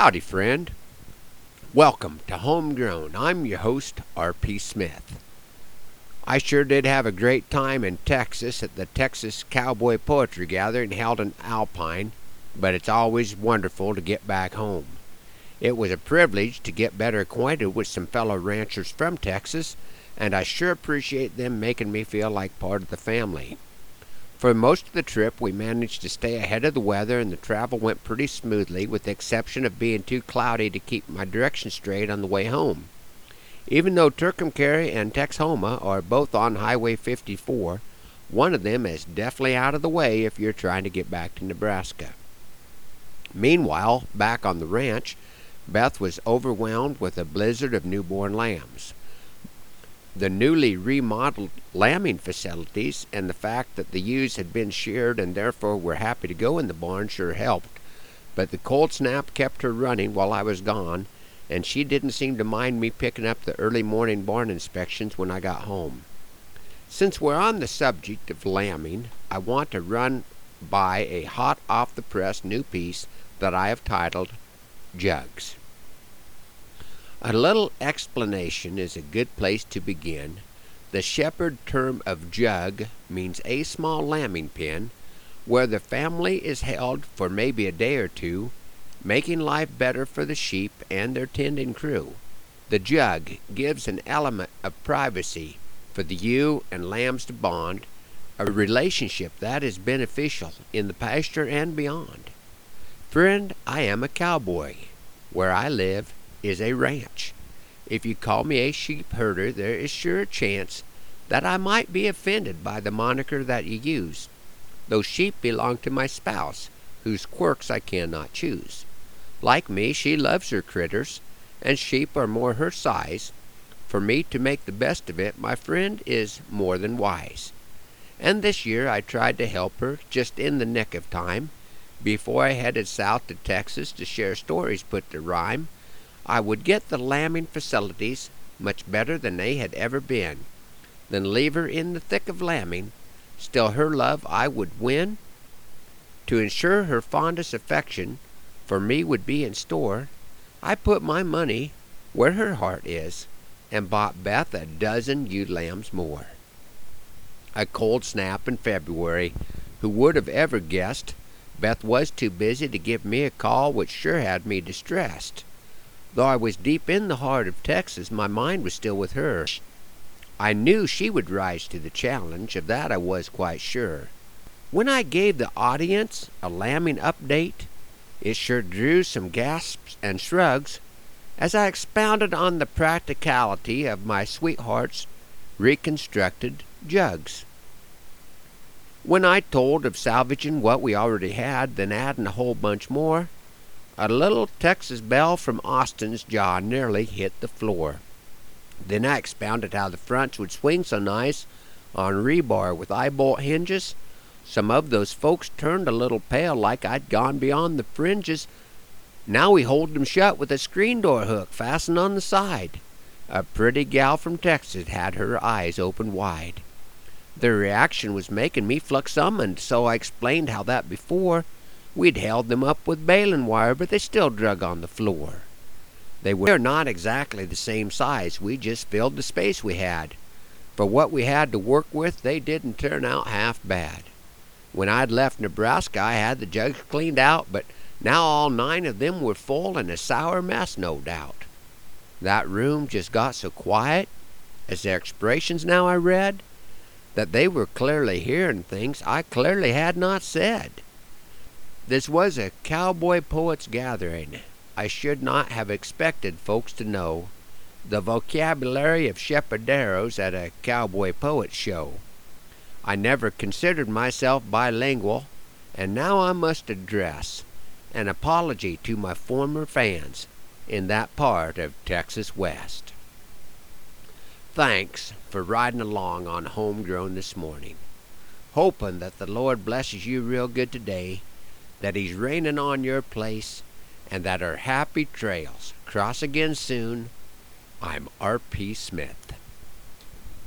Howdy, friend. Welcome to Homegrown. I'm your host, R.P. Smith. I sure did have a great time in Texas at the Texas Cowboy Poetry Gathering held in Alpine, but it's always wonderful to get back home. It was a privilege to get better acquainted with some fellow ranchers from Texas, and I sure appreciate them making me feel like part of the family. For most of the trip, we managed to stay ahead of the weather, and the travel went pretty smoothly, with the exception of being too cloudy to keep my direction straight on the way home. Even though Tucumcari and Texhoma are both on Highway 54, one of them is definitely out of the way if you're trying to get back to Nebraska. Meanwhile, back on the ranch, Beth was overwhelmed with a blizzard of newborn lambs the newly remodeled lambing facilities and the fact that the ewes had been sheared and therefore were happy to go in the barn sure helped. But the cold snap kept her running while I was gone, and she didn't seem to mind me picking up the early morning barn inspections when I got home. Since we're on the subject of lambing, I want to run by a hot off the press new piece that I have titled Jugs. A little explanation is a good place to begin. The shepherd term of jug means a small lambing pen where the family is held for maybe a day or two, making life better for the sheep and their tending crew. The jug gives an element of privacy for the ewe and lambs to bond, a relationship that is beneficial in the pasture and beyond. Friend, I am a cowboy. Where I live, is a ranch. If you call me a sheep herder, there is sure a chance that I might be offended by the moniker that you use. Those sheep belong to my spouse, whose quirks I cannot choose. Like me, she loves her critters, and sheep are more her size. For me to make the best of it, my friend is more than wise. And this year I tried to help her just in the nick of time, before I headed south to Texas to share stories put to rhyme. I would get the lambing facilities much better than they had ever been, then leave her in the thick of lambing. Still, her love I would win. To ensure her fondest affection for me would be in store, I put my money where her heart is, and bought Beth a dozen ewe lambs more. A cold snap in February. Who would have ever guessed? Beth was too busy to give me a call, which sure had me distressed. Though I was deep in the heart of Texas, my mind was still with her. I knew she would rise to the challenge, of that I was quite sure. When I gave the audience a lambing update, it sure drew some gasps and shrugs as I expounded on the practicality of my sweetheart's reconstructed jugs. When I told of salvaging what we already had, then adding a whole bunch more, a little Texas belle from Austin's jaw nearly hit the floor. Then I expounded how the fronts would swing so nice on rebar with eyebolt hinges. Some of those folks turned a little pale like I'd gone beyond the fringes. Now we hold them shut with a screen door hook fastened on the side. A pretty gal from Texas had her eyes open wide. The reaction was making me flux summoned, so I explained how that before We'd held them up with baling wire, but they still drug on the floor. They were not exactly the same size. We just filled the space we had. For what we had to work with, they didn't turn out half bad. When I'd left Nebraska, I had the jugs cleaned out, but now all nine of them were full and a sour mess, no doubt. That room just got so quiet, as their expressions now I read, that they were clearly hearing things I clearly had not said. This was a cowboy poets gathering. I should not have expected folks to know the vocabulary of sheparderos at a cowboy poet show. I never considered myself bilingual, and now I must address an apology to my former fans in that part of Texas West. Thanks for riding along on Homegrown this morning. Hoping that the Lord blesses you real good today that He's raining on your place, and that our happy trails cross again soon. I'm R.P. Smith.